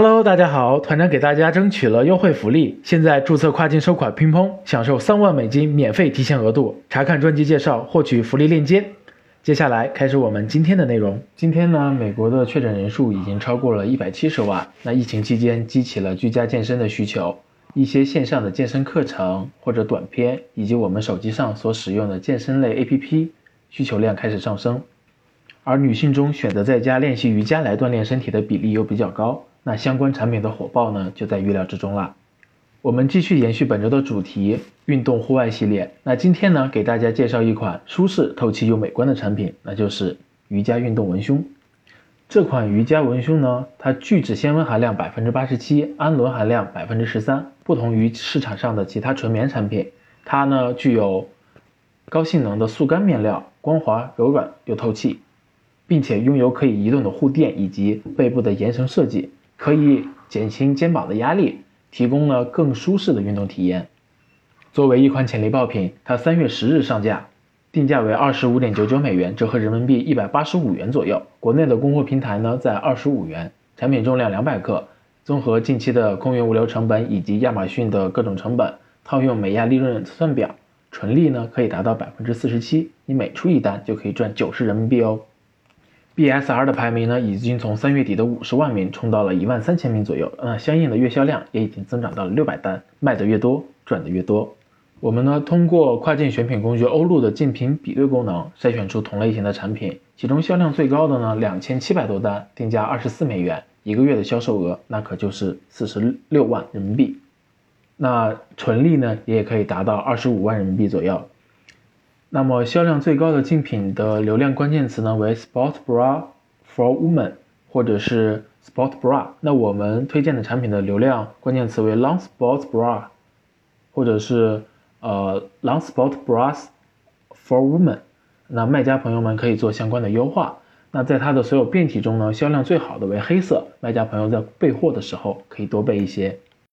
Hello，大家好，团长给大家争取了优惠福利，现在注册跨境收款乒乓，享受三万美金免费提现额度。查看专辑介绍获取福利链接。接下来开始我们今天的内容。今天呢，美国的确诊人数已经超过了一百七十万。那疫情期间激起了居家健身的需求，一些线上的健身课程或者短片，以及我们手机上所使用的健身类 APP 需求量开始上升。而女性中选择在家练习瑜伽来锻炼身体的比例又比较高，那相关产品的火爆呢，就在预料之中了。我们继续延续本周的主题，运动户外系列。那今天呢，给大家介绍一款舒适、透气又美观的产品，那就是瑜伽运动文胸。这款瑜伽文胸呢，它聚酯纤维含量百分之八十七，氨纶含量百分之十三。不同于市场上的其他纯棉产品，它呢具有高性能的速干面料，光滑柔软又透气。并且拥有可以移动的护垫以及背部的延绳设计，可以减轻肩膀的压力，提供了更舒适的运动体验。作为一款潜力爆品，它三月十日上架，定价为二十五点九九美元，折合人民币一百八十五元左右。国内的供货平台呢在二十五元，产品重量两百克，综合近期的空运物流成本以及亚马逊的各种成本，套用美亚利润测算表，纯利呢可以达到百分之四十七，你每出一单就可以赚九十人民币哦。BSR 的排名呢，已经从三月底的五十万名冲到了一万三千名左右，那相应的月销量也已经增长到了六百单，卖的越多，赚的越多。我们呢，通过跨境选品工具欧路的竞品比对功能，筛选出同类型的产品，其中销量最高的呢，两千七百多单，定价二十四美元，一个月的销售额那可就是四十六万人民币，那纯利呢，也可以达到二十五万人民币左右。那么销量最高的竞品的流量关键词呢为 Sport Bra for Women，或者是 Sport Bra。那我们推荐的产品的流量关键词为 Long Sport Bra，或者是呃 Long Sport Bras for Women。那卖家朋友们可以做相关的优化。那在它的所有变体中呢，销量最好的为黑色，卖家朋友在备货的时候可以多备一些。